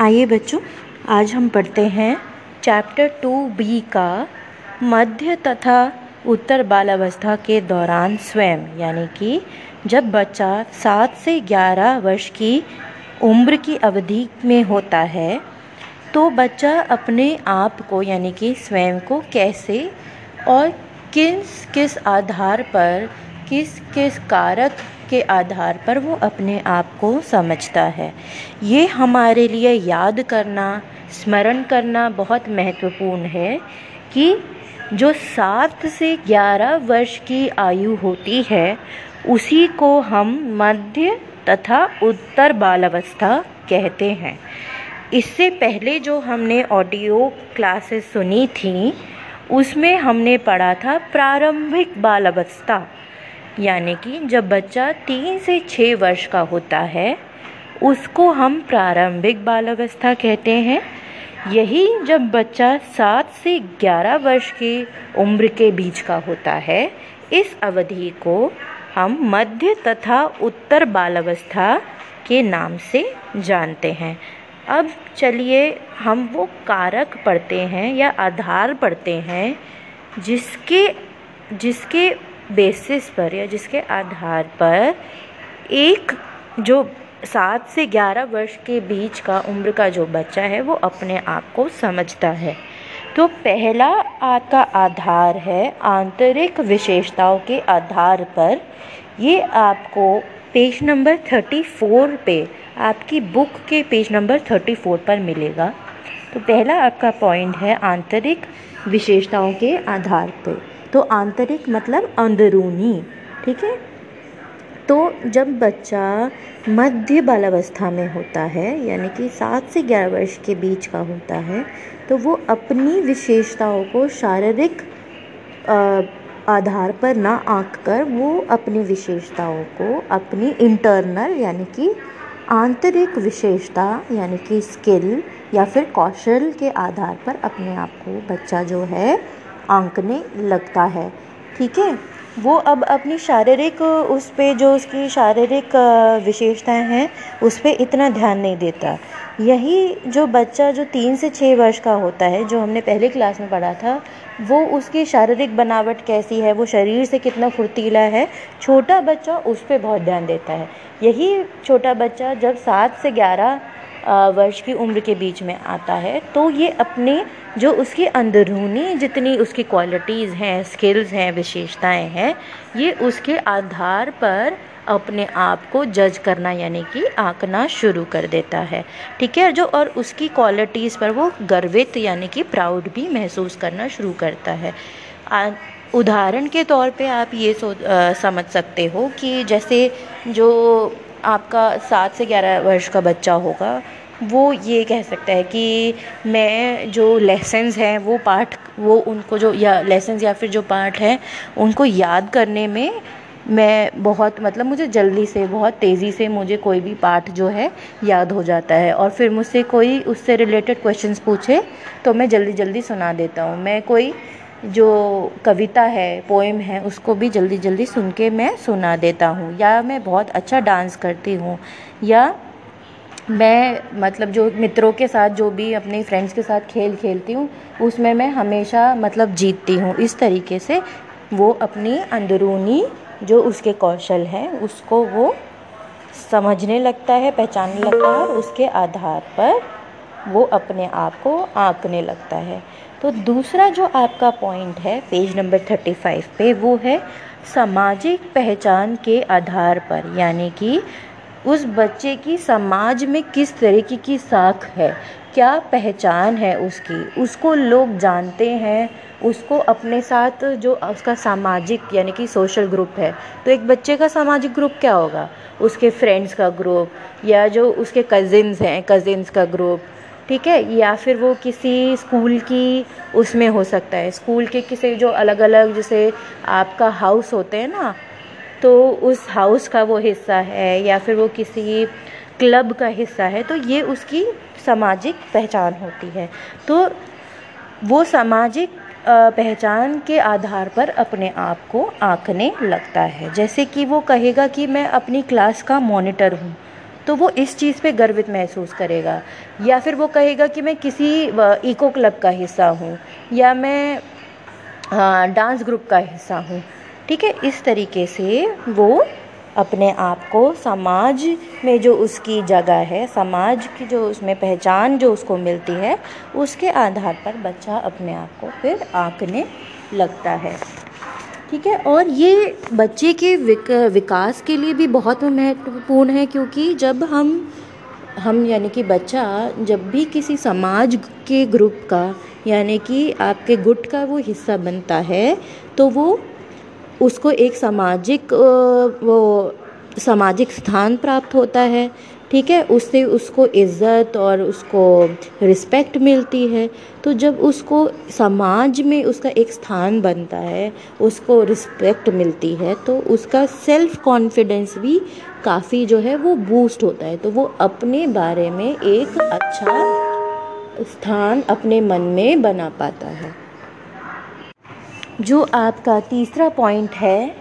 आइए बच्चों, आज हम पढ़ते हैं चैप्टर टू बी का मध्य तथा उत्तर बालावस्था के दौरान स्वयं, यानी कि जब बच्चा सात से ग्यारह वर्ष की उम्र की अवधि में होता है तो बच्चा अपने आप को, यानी कि स्वयं को कैसे और किस किस आधार पर किस किस कारक के आधार पर वो अपने आप को समझता है। ये हमारे लिए याद करना, स्मरण करना बहुत महत्वपूर्ण है कि जो सात से ग्यारह वर्ष की आयु होती है, उसी को हम मध्य तथा उत्तर बालावस्था कहते हैं। इससे पहले जो हमने ऑडियो क्लासेस सुनी थी, उसमें हमने पढ़ा था प्रारंभिक बालावस्था। यानी कि जब बच्चा तीन से छः वर्ष का होता है, उसको हम प्रारंभिक बालावस्था कहते हैं। यही जब बच्चा सात से ग्यारह वर्ष की उम्र के बीच का होता है, इस अवधि को हम मध्य तथा उत्तर बालावस्था के नाम से जानते हैं। अब चलिए हम वो कारक पढ़ते हैं या आधार पढ़ते हैं, जिसके जिसके बेसिस पर या जिसके आधार पर एक जो सात से ग्यारह वर्ष के बीच का उम्र का जो बच्चा है, वो अपने आप को समझता है। तो पहला आपका आधार है आंतरिक विशेषताओं के आधार पर। ये आपको पेज नंबर थर्टी फोर पे, आपकी बुक के पेज नंबर थर्टी फोर पर मिलेगा। तो पहला आपका पॉइंट है आंतरिक विशेषताओं के आधार पर तो आंतरिक मतलब अंदरूनी, ठीक है? तो जब बच्चा मध्य बालावस्था में होता है, यानी कि सात से ग्यारह वर्ष के बीच का होता है तो वो अपनी विशेषताओं को शारीरिक आधार पर ना आंक कर वो अपनी विशेषताओं को, अपनी इंटरनल यानी कि आंतरिक विशेषता, यानी कि स्किल या फिर कौशल के आधार पर अपने आप को बच्चा जो है आंकने लगता है। ठीक है? वो अब अपनी शारीरिक, उस पर जो उसकी शारीरिक विशेषताएँ हैं, उस पर इतना ध्यान नहीं देता। यही जो बच्चा जो तीन से छः वर्ष का होता है, जो हमने पहले क्लास में पढ़ा था, वो उसकी शारीरिक बनावट कैसी है, वो शरीर से कितना फुर्तीला है, छोटा बच्चा उस पर बहुत ध्यान देता है। यही छोटा बच्चा जब सात से ग्यारह वर्ष की उम्र के बीच में आता है। तो ये अपने जो उसकी अंदरूनी जितनी उसकी क्वालिटीज़ हैं स्किल्स हैं विशेषताएँ हैं ये उसके आधार पर अपने आप को जज करना यानी कि आंकना शुरू कर देता है। ठीक है? जो और उसकी क्वालिटीज़ पर वो गर्वित यानी कि प्राउड भी महसूस करना शुरू करता है। उदाहरण के तौर पे आप ये सो आ, समझ सकते हो कि जैसे जो आपका सात से ग्यारह वर्ष का बच्चा होगा, वो ये कह सकता है कि मैं जो लेसन्स हैं, वो पाठ, वो उनको जो, या लेसन्स या फिर जो पाठ हैं, उनको याद करने में मैं बहुत मतलब मुझे जल्दी से, बहुत तेज़ी से मुझे कोई भी पाठ जो है, याद हो जाता है। और फिर मुझसे कोई उससे रिलेटेड क्वेश्चंस पूछे तो मैं जल्दी जल्दी सुना देता हूँ। मैं कोई जो कविता है पोएम है, उसको भी जल्दी जल्दी सुन के मैं सुना देता हूँ। या मैं बहुत अच्छा डांस करती हूँ। या मैं मतलब जो मित्रों के साथ, जो भी अपने फ्रेंड्स के साथ खेल खेलती हूँ, उसमें मैं हमेशा मतलब जीतती हूँ। इस तरीके से वो अपनी अंदरूनी जो उसके कौशल हैं, उसको वो समझने लगता है, पहचानने लगता है उसके आधार पर वो अपने आप को आंकने लगता है। तो दूसरा जो आपका पॉइंट है पेज नंबर थर्टी फाइव पे, वो है सामाजिक पहचान के आधार पर, यानी कि उस बच्चे की समाज में किस तरीके की साख है, क्या पहचान है उसकी, उसको लोग जानते हैं, उसको अपने साथ जो उसका सामाजिक, यानी कि सोशल ग्रुप है तो एक बच्चे का सामाजिक ग्रुप क्या होगा? उसके फ्रेंड्स का ग्रुप या जो उसके कज़िन्स हैं कज़िन्स का ग्रुप ठीक है? या फिर वो किसी स्कूल की उसमें हो सकता है। स्कूल के किसी जो अलग अलग जैसे आपका हाउस होते हैं ना तो उस हाउस का वो हिस्सा है या फिर वो किसी क्लब का हिस्सा है तो ये उसकी सामाजिक पहचान होती है। तो वो सामाजिक पहचान के आधार पर अपने आप को आंकने लगता है। जैसे कि वो कहेगा कि मैं अपनी क्लास का मॉनिटर हूँ। तो वो इस चीज़ पे गर्वित महसूस करेगा। या फिर वो कहेगा कि मैं किसी इको क्लब का हिस्सा हूँ, या मैं डांस ग्रुप का हिस्सा हूँ। ठीक है? इस तरीके से वो अपने आप को समाज में जो उसकी जगह है, समाज की जो उसमें पहचान जो उसको मिलती है, उसके आधार पर बच्चा अपने आप को फिर आंकने लगता है। ठीक है? और ये बच्चे के विक, विकास के लिए भी बहुत महत्वपूर्ण है क्योंकि जब हम हम यानी कि बच्चा जब भी किसी समाज के ग्रुप का यानी कि आपके गुट का वो हिस्सा बनता है तो वो उसको एक सामाजिक वो सामाजिक स्थान प्राप्त होता है। ठीक है, उससे उसको इज़्ज़त और उसको रिस्पेक्ट मिलती है। तो जब उसको समाज में उसका एक स्थान बनता है, उसको रिस्पेक्ट मिलती है तो उसका सेल्फ कॉन्फिडेंस भी काफ़ी जो है वो बूस्ट होता है। तो वो अपने बारे में एक अच्छा स्थान अपने मन में बना पाता है। जो आपका तीसरा पॉइंट है,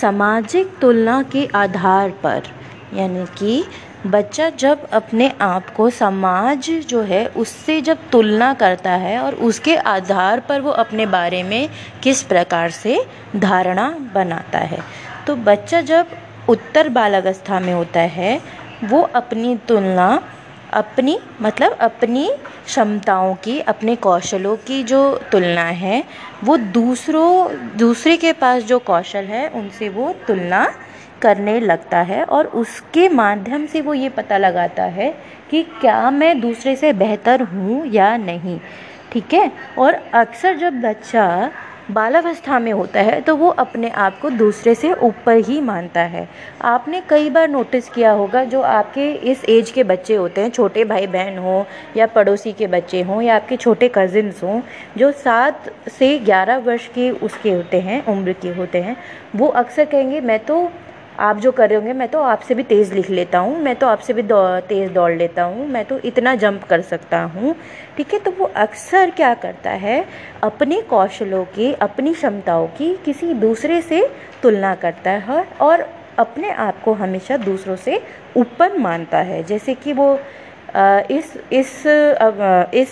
सामाजिक तुलना के आधार पर, यानी कि बच्चा जब अपने आप को समाज जो है, उससे जब तुलना करता है और उसके आधार पर वो अपने बारे में किस प्रकार से धारणा बनाता है तो बच्चा जब उत्तर बालावस्था में होता है, वो अपनी तुलना, अपनी मतलब अपनी क्षमताओं की, अपने कौशलों की जो तुलना है, वो दूसरों, दूसरे के पास जो कौशल है, उनसे वो तुलना करने लगता है और उसके माध्यम से वो ये पता लगाता है कि क्या मैं दूसरे से बेहतर हूँ या नहीं, ठीक है? और अक्सर जब बच्चा बालावस्था में होता है तो वो अपने आप को दूसरे से ऊपर ही मानता है। आपने कई बार नोटिस किया होगा, जो आपके इस एज के बच्चे होते हैं, छोटे भाई बहन हो या पड़ोसी के बच्चे हों या आपके छोटे कज़िन्स हों, जो सात से ग्यारह वर्ष के उसके होते हैं, उम्र के होते हैं, वो अक्सर कहेंगे, मैं तो आप जो कर रहे होंगे, मैं तो आपसे भी तेज़ लिख लेता हूँ, मैं तो आपसे भी तेज़ दौड़ लेता हूँ, मैं तो इतना जंप कर सकता हूँ, ठीक है? तो वो अक्सर क्या करता है, अपने कौशलों की, अपनी क्षमताओं की किसी दूसरे से तुलना करता है और अपने आप को हमेशा दूसरों से ऊपर मानता है। जैसे कि वो इस इस इस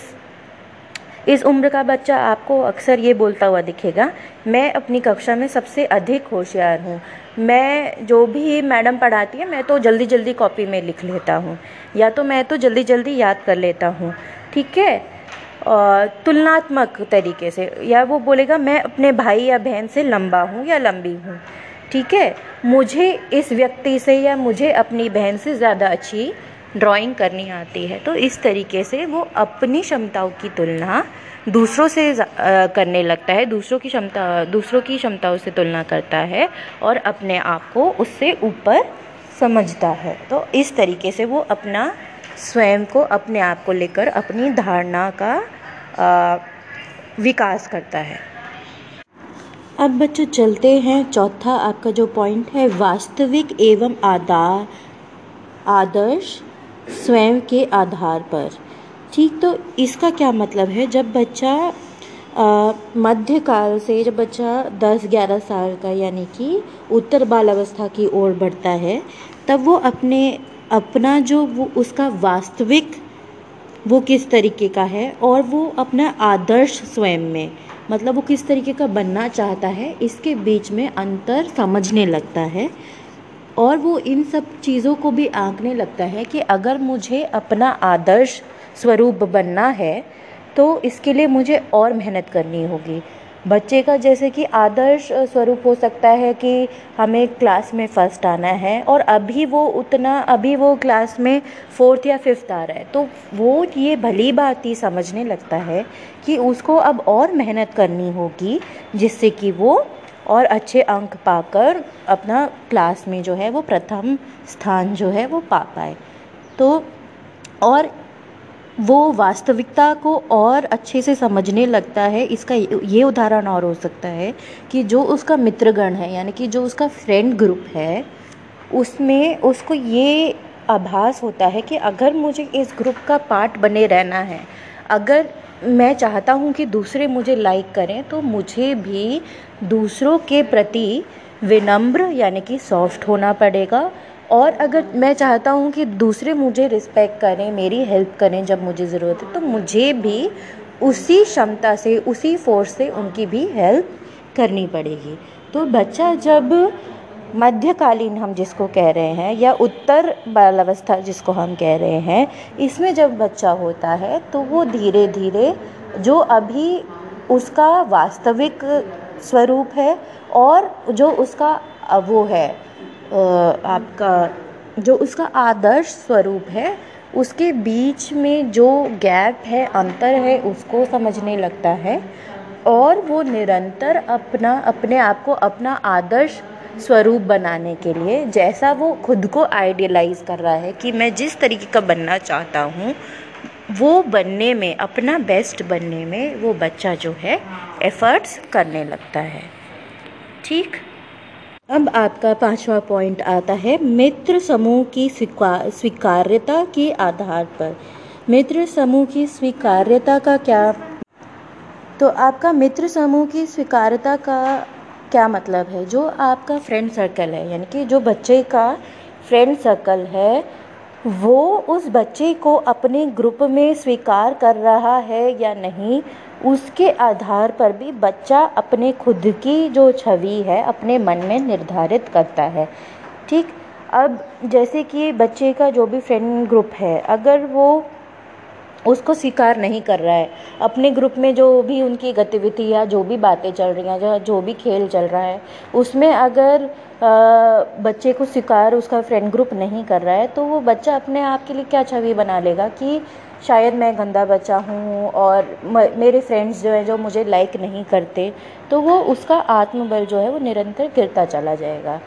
इस उम्र का बच्चा आपको अक्सर ये बोलता हुआ दिखेगा, मैं अपनी कक्षा में सबसे अधिक होशियार हूँ। मैं जो भी मैडम पढ़ाती है, मैं तो जल्दी जल्दी कॉपी में लिख लेता हूँ। या तो मैं तो जल्दी जल्दी याद कर लेता हूँ। ठीक है? तुलनात्मक तरीके से। या वो बोलेगा, मैं अपने भाई या बहन से लंबा हूँ या लंबी हूँ। ठीक है? मुझे इस व्यक्ति से या मुझे अपनी बहन से ज़्यादा अच्छी ड्राइंग करनी आती है तो इस तरीके से वो अपनी क्षमताओं की तुलना दूसरों से करने लगता है दूसरों की क्षमता दूसरों की क्षमताओं से तुलना करता है और अपने आप को उससे ऊपर समझता है। तो इस तरीके से वो अपना स्वयं को अपने आप को लेकर अपनी धारणा का आ, विकास करता है। अब बच्चों चलते हैं चौथा आपका जो पॉइंट है वास्तविक एवं आधार आदर्श स्वयं के आधार पर। ठीक तो इसका क्या मतलब है? जब बच्चा मध्यकाल से जब बच्चा 10-11 साल का यानी कि उत्तर बाल अवस्था की ओर बढ़ता है, तब वो अपने, अपना जो वो, उसका वास्तविक वो किस तरीके का है और वो अपना आदर्श स्वयं में मतलब वो किस तरीके का बनना चाहता है, इसके बीच में अंतर समझने लगता है। और वो इन सब चीज़ों को भी आंकने लगता है कि अगर मुझे अपना आदर्श स्वरूप बनना है तो इसके लिए मुझे और मेहनत करनी होगी। बच्चे का जैसे कि आदर्श स्वरूप हो सकता है कि हमें क्लास में फ़र्स्ट आना है और अभी वो उतना, अभी वो क्लास में फोर्थ या फिफ्थ आ रहा है तो वो ये भली बात ही समझने लगता है कि उसको अब और मेहनत करनी होगी, जिससे कि वो और अच्छे अंक पाकर अपना क्लास में जो है वो प्रथम स्थान जो है वो पा पाए। तो और वो वास्तविकता को और अच्छे से समझने लगता है। इसका ये उदाहरण और हो सकता है कि जो उसका मित्रगण है, यानी कि जो उसका फ्रेंड ग्रुप है, उसमें उसको ये आभास होता है कि अगर मुझे इस ग्रुप का पार्ट बने रहना है, अगर मैं चाहता हूँ कि दूसरे मुझे लाइक करें तो मुझे भी दूसरों के प्रति विनम्र, यानी कि सॉफ्ट होना पड़ेगा। और अगर मैं चाहता हूँ कि दूसरे मुझे रिस्पेक्ट करें, मेरी हेल्प करें जब मुझे ज़रूरत है तो मुझे भी उसी क्षमता से, उसी फोर्स से उनकी भी हेल्प करनी पड़ेगी। तो बच्चा जब मध्यकालीन हम जिसको कह रहे हैं, या उत्तर बालावस्था जिसको हम कह रहे हैं, इसमें जब बच्चा होता है तो वो धीरे धीरे जो अभी उसका वास्तविक स्वरूप है, और जो उसका वो है आपका, जो उसका आदर्श स्वरूप है, उसके बीच में जो गैप है, अंतर है, उसको समझने लगता है, और वो निरंतर अपना, अपने आप को अपना आदर्श स्वरूप बनाने के लिए, जैसा वो खुद को आइडियलाइज़ कर रहा है कि मैं जिस तरीके का बनना चाहता हूँ, वो बनने में, अपना बेस्ट बनने में वो बच्चा जो है एफ़र्ट्स करने लगता है। ठीक? अब आपका पांचवा पॉइंट आता है, मित्र समूह की स्वीकार्यता के आधार पर। मित्र समूह की स्वीकार्यता का क्या? तो आपका मित्र समूह की स्वीकार्यता का क्या मतलब है? जो आपका फ्रेंड सर्कल है, यानी कि जो बच्चे का फ्रेंड सर्कल है, वो उस बच्चे को अपने ग्रुप में स्वीकार कर रहा है या नहीं, उसके आधार पर भी बच्चा अपने खुद की जो छवि है, अपने मन में निर्धारित करता है। ठीक? अब जैसे कि बच्चे का जो भी फ्रेंड ग्रुप है, अगर वो उसको स्वीकार नहीं कर रहा है। अपने ग्रुप में जो भी उनकी गतिविधि या जो भी बातें चल रही हैं, जो जो भी खेल चल रहा है, उसमें अगर बच्चे को स्वीकार उसका फ्रेंड ग्रुप नहीं कर रहा है तो वो बच्चा अपने आप के लिए क्या छवि बना लेगा कि शायद मैं गंदा बच्चा हूँ और मेरे फ्रेंड्स जो हैं, जो मुझे लाइक नहीं करते तो वो उसका आत्मबल जो है, वो निरंतर गिरता चला जाएगा।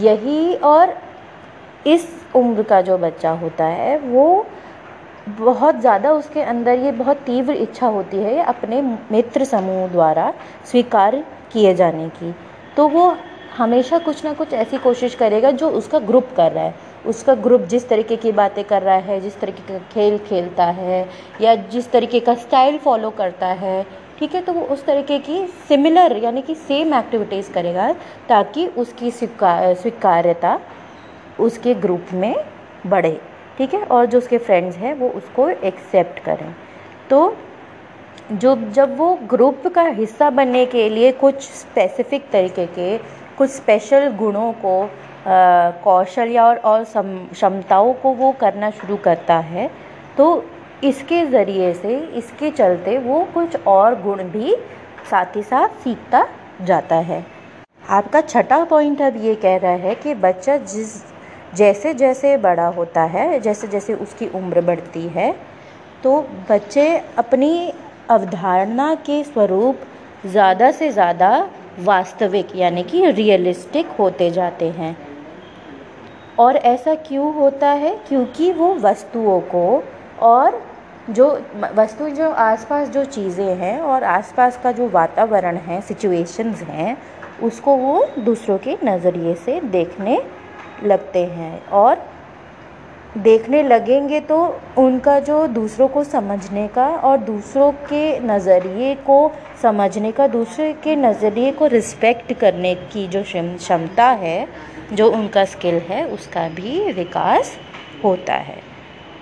यही और इस उम्र का जो बच्चा होता है, वो बहुत ज़्यादा उसके अंदर ये बहुत तीव्र इच्छा होती है अपने मित्र समूह द्वारा स्वीकार किए जाने की। तो वो हमेशा कुछ ना कुछ ऐसी कोशिश करेगा जो उसका ग्रुप कर रहा है। उसका ग्रुप जिस तरीके की बातें कर रहा है, जिस तरीके का खेल खेलता है या जिस तरीके का स्टाइल फॉलो करता है, ठीक है? तो वो उस तरीके की सिमिलर यानी कि सेम एक्टिविटीज़ करेगा ताकि उसकी स्वीकार स्वीकार्यता उसके ग्रुप में बढ़े। ठीक है? और जो उसके फ्रेंड्स हैं, वो उसको एक्सेप्ट करें। तो जो, जब वो ग्रुप का हिस्सा बनने के लिए कुछ स्पेसिफिक तरीके के, कुछ स्पेशल गुणों को कौशल या और और क्षमताओं को वो करना शुरू करता है तो इसके ज़रिए से, इसके चलते वो कुछ और गुण भी साथ ही साथ सीखता जाता है। आपका छठा पॉइंट अब ये कह रहा है कि बच्चा जिस जैसे जैसे बड़ा होता है जैसे जैसे उसकी उम्र बढ़ती है तो बच्चे अपनी अवधारणा के स्वरूप ज़्यादा से ज़्यादा वास्तविक, यानी कि रियलिस्टिक होते जाते हैं। और ऐसा क्यों होता है? क्योंकि वो वस्तुओं को और जो वस्तु जो आसपास जो चीज़ें हैं और आसपास का जो वातावरण है सिचुएशंस हैं, उसको वो दूसरों के नज़रिए से देखने लगते हैं और देखने लगेंगे तो उनका जो दूसरों को समझने का और दूसरों के नज़रिए को समझने का, दूसरे के नज़रिए को रिस्पेक्ट करने की जो क्षमता है, जो उनका स्किल है, उसका भी विकास होता है।